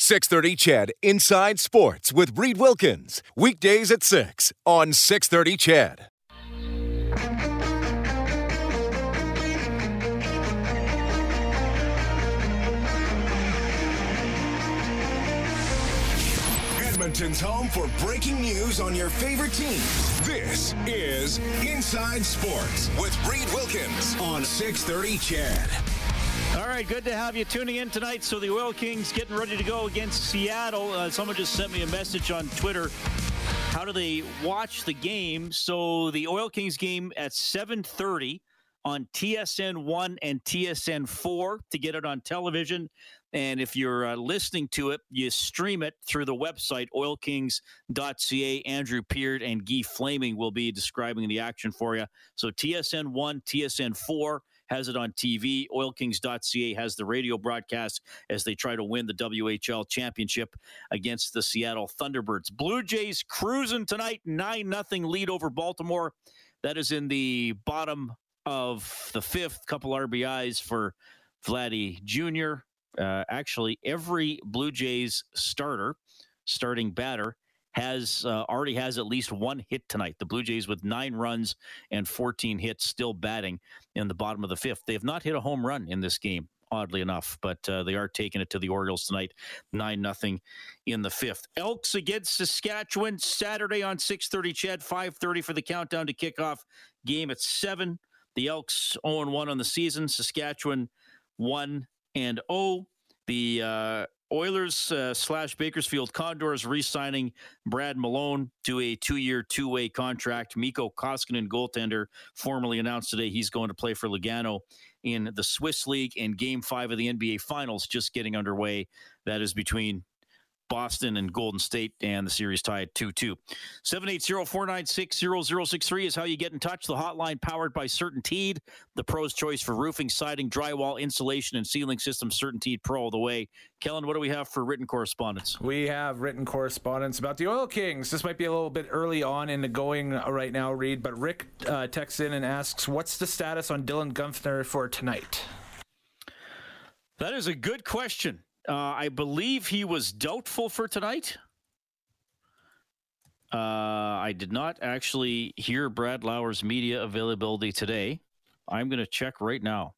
630 CHED Inside Sports with Reed Wilkins. Weekdays at 6 on 630 CHED. Edmonton's home for breaking news on your favorite teams. This is Inside Sports with Reed Wilkins on 630 CHED. All right, good to have you tuning in tonight. So the Oil Kings getting ready to go against Seattle. Uh, someone just sent me a message on Twitter. How do they watch the game? So the Oil Kings game at 7:30 on TSN 1 and TSN 4 to get it on television. And if you're uh, listening to it, you stream it through the website, oilkings.ca. Andrew Peard and Guy Flaming will be describing the action for you. So TSN 1, TSN 4 has it on TV. OilKings.ca has the radio broadcast as they try to win the WHL championship against the Seattle Thunderbirds. Blue Jays cruising tonight, 9 0 lead over Baltimore. That is in the bottom of the fifth. Couple RBIs for Vladdy Jr. Uh, actually, every Blue Jays starter, starting batter, has uh, already has at least one hit tonight. The Blue Jays with nine runs and 14 hits, still batting in the bottom of the fifth. They have not hit a home run in this game, oddly enough, but uh, they are taking it to the Orioles tonight, nine nothing in the fifth. Elks against Saskatchewan Saturday on 6:30. CHED 5:30 for the countdown to kickoff. Game at seven. The Elks 0 1 on the season. Saskatchewan 1 and 0. The uh, Oilers uh, slash Bakersfield Condors re-signing Brad Malone to a two-year, two-way contract. Mikko Koskinen, goaltender, formally announced today he's going to play for Lugano in the Swiss League. And Game Five of the NBA Finals just getting underway. That is between Boston and Golden State, and the series tied 2 2. 780 496 0063 is how you get in touch. The hotline powered by CertainTeed, the pro's choice for roofing, siding, drywall, insulation, and ceiling systems. CertainTeed Pro all the way. Kellen, what do we have for written correspondence? We have written correspondence about the Oil Kings. This might be a little bit early on in the going right now, Reed, but Rick uh, texts in and asks, What's the status on Dylan Guenther for tonight? That is a good question. Uh, I believe he was doubtful for tonight. Uh, I did not actually hear Brad Lauer's media availability today. I'm going to check right now.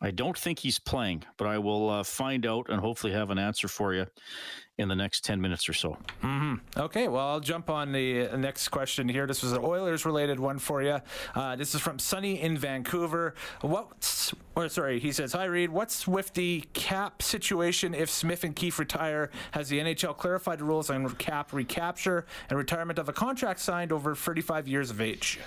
I don't think he's playing, but I will uh, find out and hopefully have an answer for you in the next 10 minutes or so. Mm-hmm. Okay, well, I'll jump on the next question here. This was an Oilers related one for you. Uh, this is from Sunny in Vancouver. What's, or sorry, he says, Hi, Reed. What's with the cap situation if Smith and Keith retire? Has the NHL clarified the rules on cap recapture and retirement of a contract signed over 35 years of age?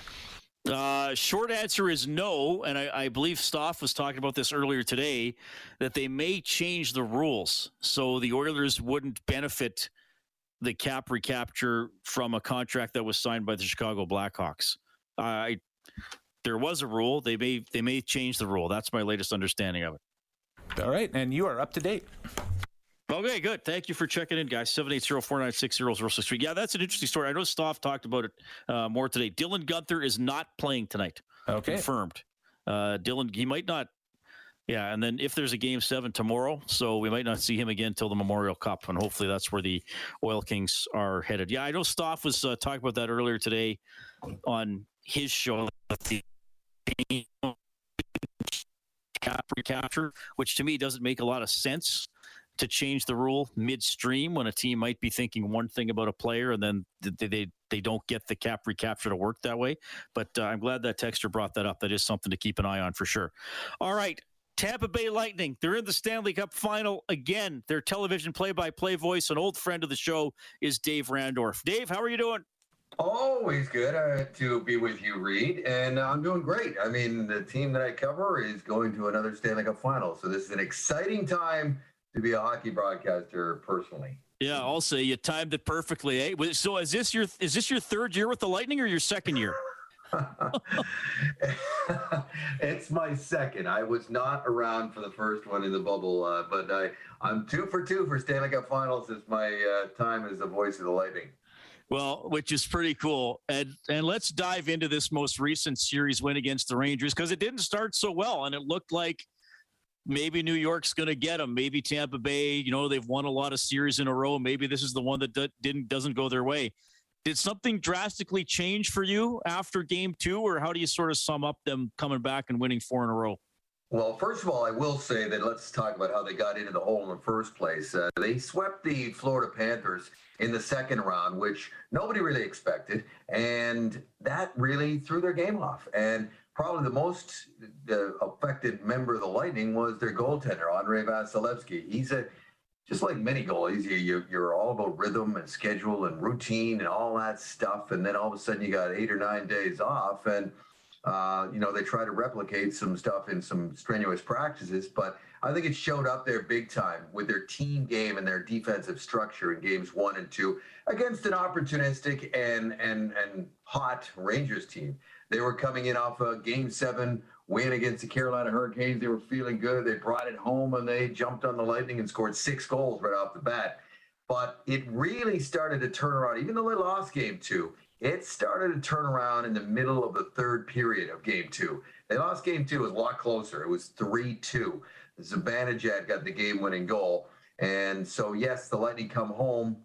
Uh, short answer is no, and I, I, believe Stoff was talking about this earlier today that they may change the rules so the Oilers wouldn't benefit the cap recapture from a contract that was signed by the Chicago Blackhawks. I there was a rule. They may they may change the rule. That's my latest understanding of it. All right, and you are up to date. Okay, good. Thank you for checking in, guys. 780-496-0063. Yeah, that's an interesting story. I know Stoff talked about it uh, more today. Dylan Guenther is not playing tonight. Okay. Confirmed. Uh, Dylan, he might not. Yeah, and then if there's a game seven tomorrow, so we might not see him again till the Memorial Cup, and hopefully that's where the Oil Kings are headed. Yeah, I know Stoff was uh, talking about that earlier today on his show. Recapture, which to me doesn't make a lot of sense to change the rule midstream when a team might be thinking one thing about a player and then they they, they don't get the cap recapture to work that way. But uh, I'm glad that Texter brought that up. That is something to keep an eye on for sure. All right. Tampa Bay Lightning, they're in the Stanley Cup final again. Their television play by play voice, an old friend of the show, is Dave Randorf. Dave, how are you doing? Always good uh, to be with you, Reed, and uh, I'm doing great. I mean, the team that I cover is going to another Stanley Cup final, so this is an exciting time to be a hockey broadcaster personally. Yeah, I'll say you timed it perfectly. Eh? So is this your is this your third year with the Lightning or your second year? it's my second. I was not around for the first one in the bubble, uh, but I I'm two for two for Stanley Cup Finals. It's my uh, time as the voice of the Lightning. Well, which is pretty cool. And and let's dive into this most recent series win against the Rangers because it didn't start so well, and it looked like maybe New York's going to get them. Maybe Tampa Bay. You know, they've won a lot of series in a row. Maybe this is the one that didn't doesn't go their way. Did something drastically change for you after Game Two, or how do you sort of sum up them coming back and winning four in a row? Well, first of all, I will say that let's talk about how they got into the hole in the first place. Uh, they swept the Florida Panthers in the second round, which nobody really expected, and that really threw their game off. And probably the most affected member of the Lightning was their goaltender, Andrei Vasilevskiy. He's a just like many goalies, you, you you're all about rhythm and schedule and routine and all that stuff, and then all of a sudden you got eight or nine days off, and uh, you know they try to replicate some stuff in some strenuous practices, but I think it showed up there big time with their team game and their defensive structure in games one and two against an opportunistic and and and hot Rangers team. They were coming in off a game seven win against the Carolina Hurricanes. They were feeling good. They brought it home and they jumped on the Lightning and scored six goals right off the bat. But it really started to turn around, even though they lost game two. It started to turn around in the middle of the third period of game two. They lost game two. It was a lot closer. It was 3 2. Zibanejad got the game winning goal. And so, yes, the Lightning come home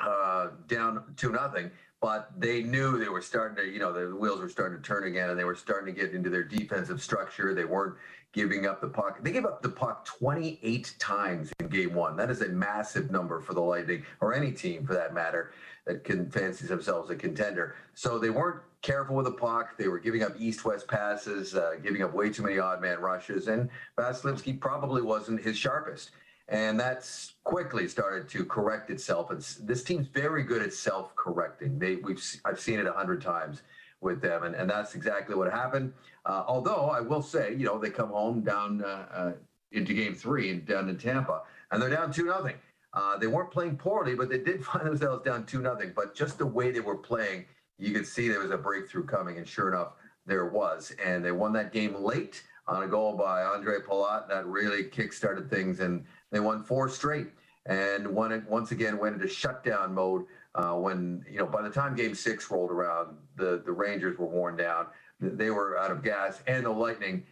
uh, down 2 nothing, but they knew they were starting to, you know, the wheels were starting to turn again and they were starting to get into their defensive structure. They weren't giving up the puck. They gave up the puck 28 times in game one. That is a massive number for the Lightning or any team for that matter that can fancies themselves a contender. So they weren't careful with the puck. They were giving up east-west passes, uh, giving up way too many odd man rushes, and Vasilevskiy probably wasn't his sharpest. And that's quickly started to correct itself. And this team's very good at self-correcting. They, we've, I've seen it a hundred times with them, and, and that's exactly what happened. Uh, although I will say, you know, they come home down uh, uh into Game Three down in Tampa, and they're down two nothing. Uh, they weren't playing poorly, but they did find themselves down two nothing. But just the way they were playing, you could see there was a breakthrough coming, and sure enough, there was. And they won that game late on a goal by Ondrej Palat that really kick-started things, and they won four straight. And won it once again went into shutdown mode uh, when you know by the time Game Six rolled around, the the Rangers were worn down. They were out of gas, and the Lightning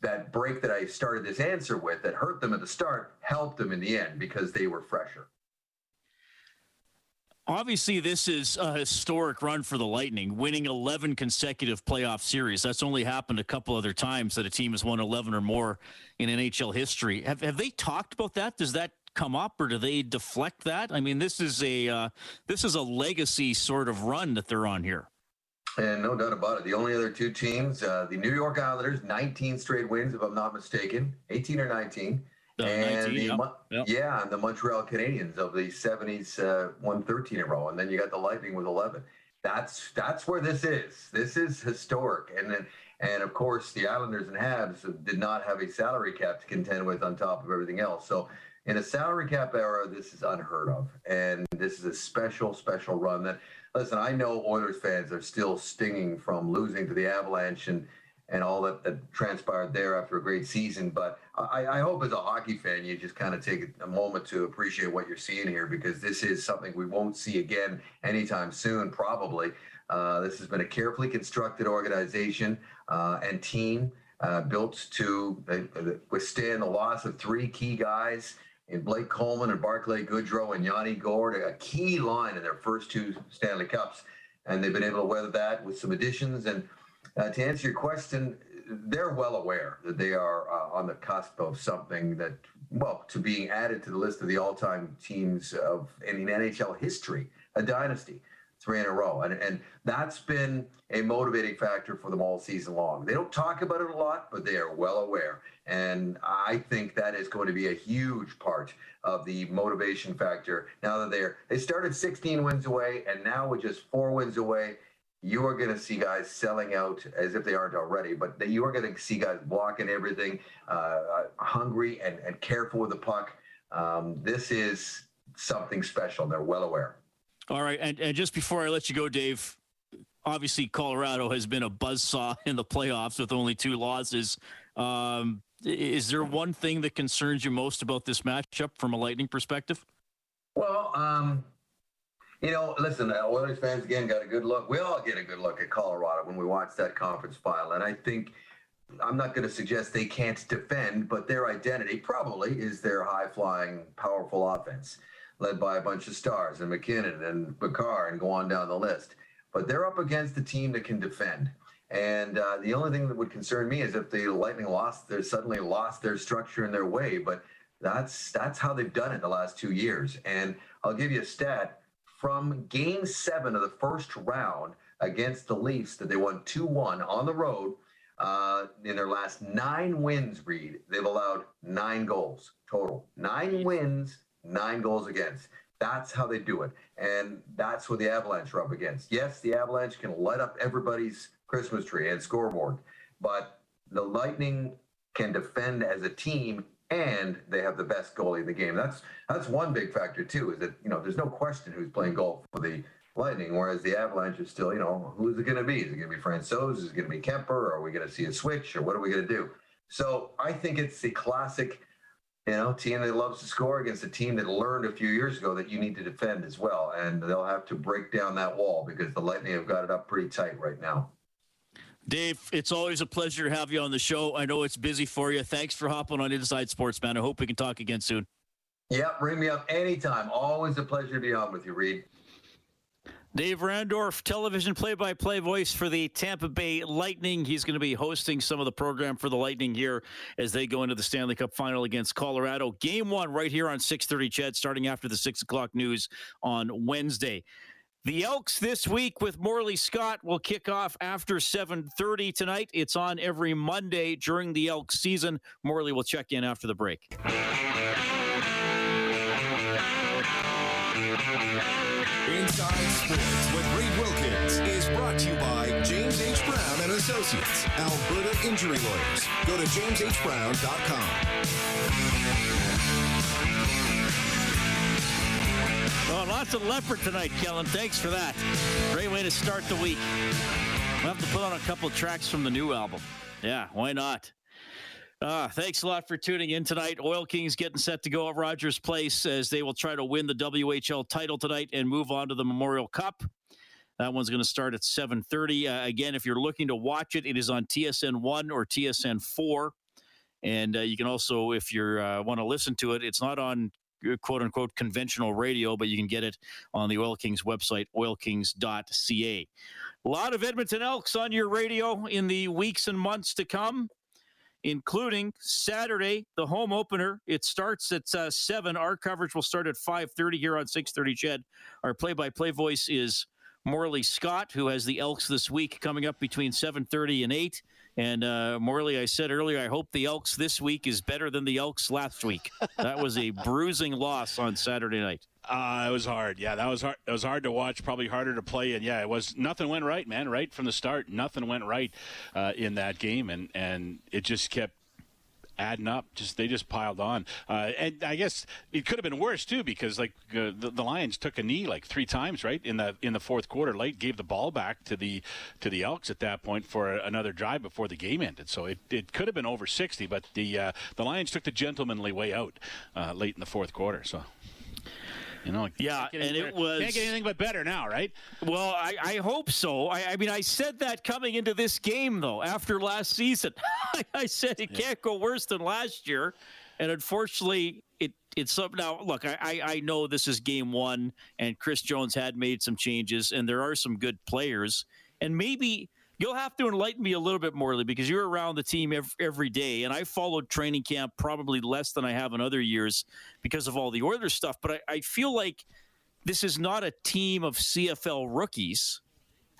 that break that I started this answer with that hurt them at the start helped them in the end because they were fresher. Obviously, this is a historic run for the Lightning, winning 11 consecutive playoff series. That's only happened a couple other times that a team has won 11 or more in NHL history. Have, have they talked about that? Does that come up, or do they deflect that? I mean, this is a uh, this is a legacy sort of run that they're on here. And no doubt about it. The only other two teams, uh, the New York Islanders, 19 straight wins, if I'm not mistaken, 18 or 19. Uh, and 19, the, yep, yep. yeah, and the Montreal Canadiens of the 70s uh, won 13 in a row, and then you got the Lightning with 11. That's that's where this is. This is historic, and then and of course the Islanders and Habs did not have a salary cap to contend with on top of everything else. So in a salary cap era, this is unheard of, and this is a special special run that listen, I know Oilers fans are still stinging from losing to the Avalanche and and all that, that transpired there after a great season. But I, I hope as a hockey fan, you just kind of take a moment to appreciate what you're seeing here because this is something we won't see again anytime soon, probably. Uh, this has been a carefully constructed organization uh, and team uh, built to uh, withstand the loss of three key guys in Blake Coleman and Barclay Goodrow and Yanni Gourde, a key line in their first two Stanley Cups. And they've been able to weather that with some additions. And uh, to answer your question, they're well aware that they are uh, on the cusp of something that, well, to being added to the list of the all time teams of in NHL history, a dynasty three in a row. And, and that's been a motivating factor for them all season long. They don't talk about it a lot, but they are well aware. And I think that is going to be a huge part of the motivation factor now that they're, they started 16 wins away, and now with just four wins away, you are going to see guys selling out as if they aren't already, but you are going to see guys blocking everything, uh, hungry and, and careful with the puck Um, this is something special. They're well aware. All right, and, and just before I let you go, Dave, obviously Colorado has been a buzzsaw in the playoffs with only two losses. Um, is there one thing that concerns you most about this matchup from a Lightning perspective? Well, um, you know, listen, uh, Oilers fans again got a good look. We all get a good look at Colorado when we watch that conference file, and I think I'm not going to suggest they can't defend, but their identity probably is their high-flying, powerful offense, led by a bunch of stars and MacKinnon and Makar and go on down the list. But they're up against a team that can defend. And uh, the only thing that would concern me is if the Lightning lost, they suddenly lost their structure and their way. But that's that's how they've done it the last two years. And I'll give you a stat from Game Seven of the first round against the Leafs that they won two one on the road. Uh, in their last nine wins, Reed, they've allowed nine goals total. Nine wins, nine goals against. That's how they do it. And that's what the Avalanche are up against. Yes, the Avalanche can light up everybody's Christmas tree and scoreboard, but the Lightning can defend as a team and they have the best goalie in the game. That's that's one big factor too. Is that you know there's no question who's playing goal for the Lightning, whereas the Avalanche is still you know who's it going to be? Is it going to be Francouz? Is it going to be Kuemper? Are we going to see a switch? Or what are we going to do? So I think it's the classic you know, team that loves to score against a team that learned a few years ago that you need to defend as well. And they'll have to break down that wall because the Lightning have got it up pretty tight right now. Dave, it's always a pleasure to have you on the show. I know it's busy for you. Thanks for hopping on Inside Sports, man. I hope we can talk again soon. Yeah, bring me up anytime. Always a pleasure to be on with you, Reed. Dave Randorf, television play-by-play voice for the Tampa Bay Lightning. He's going to be hosting some of the program for the Lightning here as they go into the Stanley Cup Final against Colorado. Game one right here on 6:30. CHED, starting after the six o'clock news on Wednesday. The Elks this week with Morley Scott will kick off after 7:30 tonight. It's on every Monday during the Elks season. Morley will check in after the break. Inside Sports with Reed Wilkins is brought to you by James H. Brown and Associates, Alberta Injury Lawyers. Go to jameshbrown.com. Oh, lots of Leppard tonight, Kellen. Thanks for that. Great way to start the week. We'll have to put on a couple tracks from the new album. Yeah, why not? Uh, thanks a lot for tuning in tonight. Oil Kings getting set to go at Rogers Place as they will try to win the WHL title tonight and move on to the Memorial Cup. That one's going to start at 7:30. Uh, again, if you're looking to watch it, it is on TSN 1 or TSN 4. And uh, you can also, if you uh, want to listen to it, it's not on uh, quote unquote conventional radio, but you can get it on the Oil Kings website, oilkings.ca. A lot of Edmonton Elks on your radio in the weeks and months to come including Saturday, the home opener. It starts at uh, seven. Our coverage will start at five thirty here on six thirty. CHED. Our play-by-play voice is Morley Scott, who has the Elks this week coming up between seven thirty and eight. And uh, Morley, I said earlier, I hope the Elks this week is better than the Elks last week. That was a bruising loss on Saturday night. Uh, it was hard. Yeah, that was hard. It was hard to watch. Probably harder to play. And yeah, it was nothing went right, man. Right from the start, nothing went right uh, in that game, and and it just kept adding up. Just they just piled on, uh, and I guess it could have been worse too because like uh, the, the, Lions took a knee like three times right in the in the fourth quarter. Late gave the ball back to the to the Elks at that point for another drive before the game ended. So it, it could have been over sixty, but the uh, the Lions took the gentlemanly way out uh, late in the fourth quarter. So you know, yeah, and it was can't get anything but better now, right? Well, I, I hope so. I, I, mean, I said that coming into this game, though, after last season, I said it yeah. can't go worse than last year, and unfortunately, it it's up now. Look, I, I I know this is game one, and Chris Jones had made some changes, and there are some good players, and maybe You'll have to enlighten me a little bit more, because you're around the team every, every day, and I followed training camp probably less than I have in other years because of all the Oilers stuff. But I, I feel like this is not a team of CFL rookies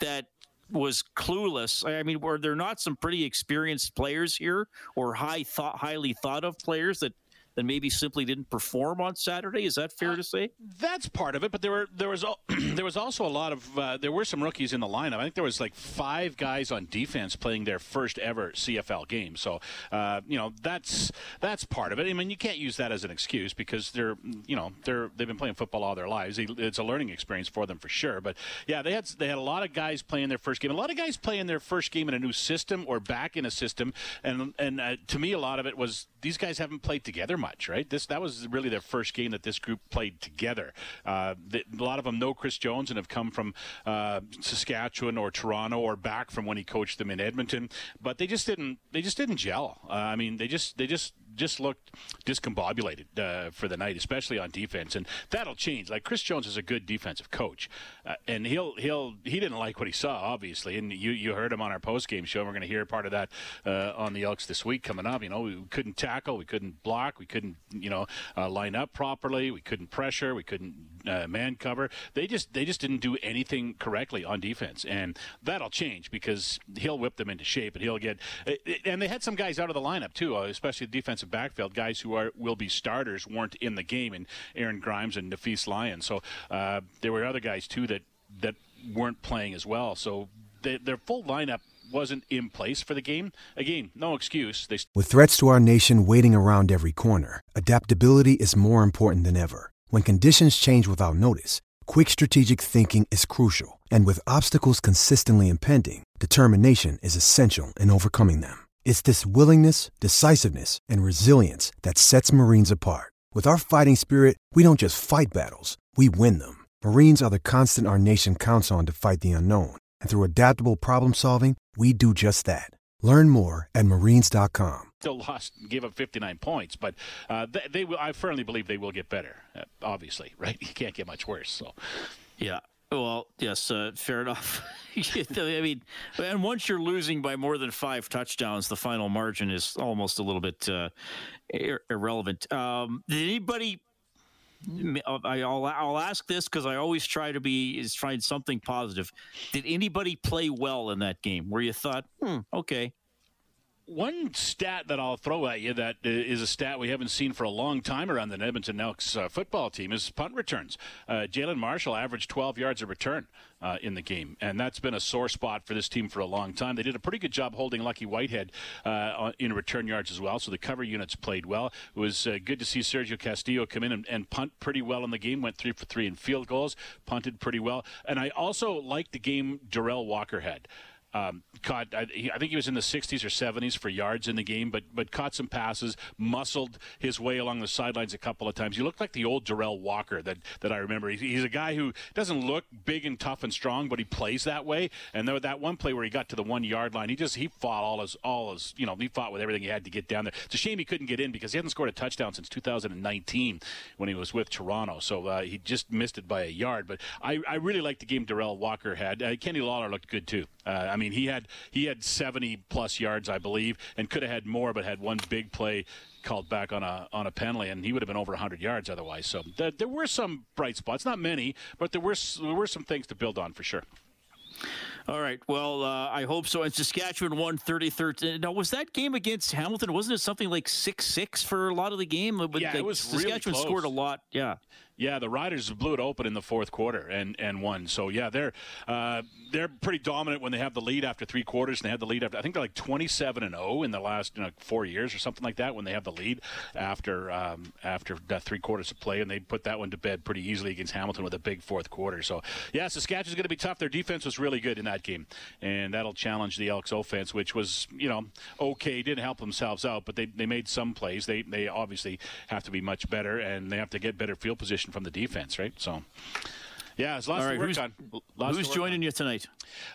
that was clueless. I mean, were there not some pretty experienced players here, or high thought, highly thought of players that and maybe simply didn't perform on Saturday. Is that fair uh, to say? That's part of it, but there were there was there was also a lot of uh, there were some rookies in the lineup. I think there was like five guys on defense playing their first ever CFL game. So uh, you know that's that's part of it. I mean, you can't use that as an excuse because they're you know they're they've been playing football all their lives. It's a learning experience for them for sure. But yeah, they had they had a lot of guys playing their first game. A lot of guys playing their first game in a new system or back in a system. And and uh, to me, a lot of it was these guys haven't played together much, right? This that was really their first game that this group played together. Uh, the, a lot of them know Chris Jones and have come from uh, Saskatchewan or Toronto or back from when he coached them in Edmonton, but they just didn't they just didn't gel. Uh, I mean, they just they just just looked discombobulated uh, for the night, especially on defense, and that'll change. Like Chris Jones is a good defensive coach, uh, and he'll he'll he didn't like what he saw, obviously, and you you heard him on our post game show. And we're going to hear part of that uh, on the Elks this week coming up. You know, we couldn't tackle, we couldn't block, we couldn't you know uh, line up properly, we couldn't pressure, we couldn't uh, man cover. They just they just didn't do anything correctly on defense, and that'll change because he'll whip them into shape, and he'll get. And they had some guys out of the lineup too, uh, especially the defensive backfield. Guys who are will be starters weren't in the game, and Aaron Grimes and Nafees Lyon. So uh, there were other guys too that that weren't playing as well. So they, their full lineup wasn't in place for the game. Again, no excuse. They... With threats to our nation waiting around every corner, adaptability is more important than ever. When conditions change without notice, quick strategic thinking is crucial. And with obstacles consistently impending, determination is essential in overcoming them. It's this willingness, decisiveness, and resilience that sets Marines apart. With our fighting spirit, we don't just fight battles, we win them. Marines are the constant our nation counts on to fight the unknown. And through adaptable problem solving, we do just that. Learn more at marines.com. Still lost, gave up 59 points, but uh, they, they, will. I firmly believe they will get better. Uh, obviously, right? You can't get much worse. So, yeah. Well, yes, uh, fair enough. I mean, and once you're losing by more than five touchdowns, the final margin is almost a little bit uh, ir- irrelevant. Um, did anybody I'll I'll ask this because I always try to be is find something positive. Did anybody play well in that game where you thought, hmm, okay? One stat that I'll throw at you that uh, a stat we haven't seen for a long time around the Edmonton Elks uh, football team is punt returns. Uh, Jalen Marshall averaged 12 yards a return uh, in the game, and that's been a sore spot for this team for a long time. They did a pretty good job holding Lucky Whitehead uh, in return yards as well, so the cover units played well. It was uh, good to see Sergio Castillo come in and, and punt pretty well in the game, went three for three in field goals, punted pretty well. And I also liked the game Derel Walker had. Um, caught, I, I, think he was in the 60s or 70s for yards in the game, but but caught some passes, muscled his way along the sidelines a couple of times. He looked like the old Derel Walker that, that I remember. He's, he's, a guy who doesn't look big and tough and strong, but he plays that way. And there that one play where he got to the one yard line, he just he fought all his all his you know he fought with everything he had to get down there. It's a shame he couldn't get in because he hadn't scored a touchdown since 2019 when he was with Toronto. So uh, he just missed it by a yard. But I, I really liked the game Derel Walker had. Uh, Kenny Lawler looked good too. Uh, I mean, he had he had 70 plus yards, I believe, and could have had more, but had one big play called back on a on a penalty, and he would have been over 100 yards otherwise. So th- there were some bright spots, not many, but there were there were some things to build on for sure. All right. Well, uh, I hope so. And Saskatchewan won 30 13. Now, was that game against Hamilton? Wasn't it something like 6 6 for a lot of the game? But yeah, like, it was Saskatchewan really scored a lot. Yeah. Yeah, the Riders blew it open in the fourth quarter and, and won. So yeah, they're uh, they're pretty dominant when they have the lead after three quarters, and they had the lead after I think they're like 27 and 0 in the last you know, four years or something like that when they have the lead after um, after three quarters of play, and they put that one to bed pretty easily against Hamilton with a big fourth quarter. So yeah, Saskatchewan's going to be tough. Their defense was really good in that game, and that'll challenge the Elks offense, which was you know okay, didn't help themselves out, but they, they made some plays. They they obviously have to be much better, and they have to get better field position from the defense, right? So. Yeah, there's lots All right, to work who's, on. Lots who's joining on. you tonight?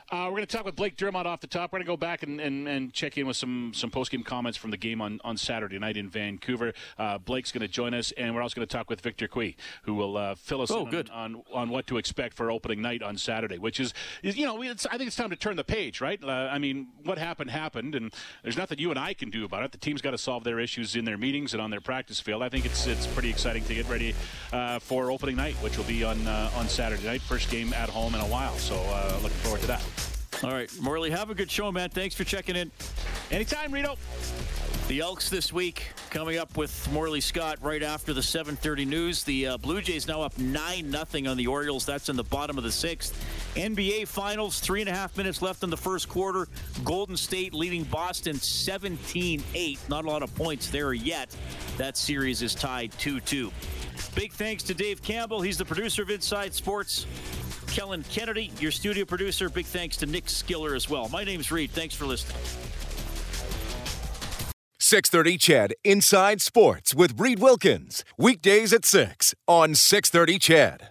Uh, we're going to talk with Blake Dermott off the top. We're going to go back and, and, and check in with some some post game comments from the game on, on Saturday night in Vancouver. Uh, Blake's going to join us, and we're also going to talk with Victor Cui, who will uh, fill us oh, in good. On, on, on what to expect for opening night on Saturday, which is, is you know, I think it's time to turn the page, right? Uh, I mean, what happened happened, and there's nothing you and I can do about it. The team's got to solve their issues in their meetings and on their practice field. I think it's it's pretty exciting to get ready uh, for opening night, which will be on uh, on Saturday night, first game at home in a while. So uh, looking forward to that. All right, Morley, have a good show, man. Thanks for checking in. Anytime, Rito. The Elks this week coming up with Morley Scott right after the 7:30 news. The uh, Blue Jays now up nine nothing on the Orioles. That's in the bottom of the sixth. NBA Finals, three and a half minutes left in the first quarter. Golden State leading Boston 17-8. Not a lot of points there yet. That series is tied 2-2. Big thanks to Dave Campbell. He's the producer of Inside Sports. Kellen Kennedy, your studio producer. Big thanks to Nick Skiller as well. My name's Reed. Thanks for listening. 630 CHED Inside Sports with Reed Wilkins. Weekdays at 6 on 630 CHED.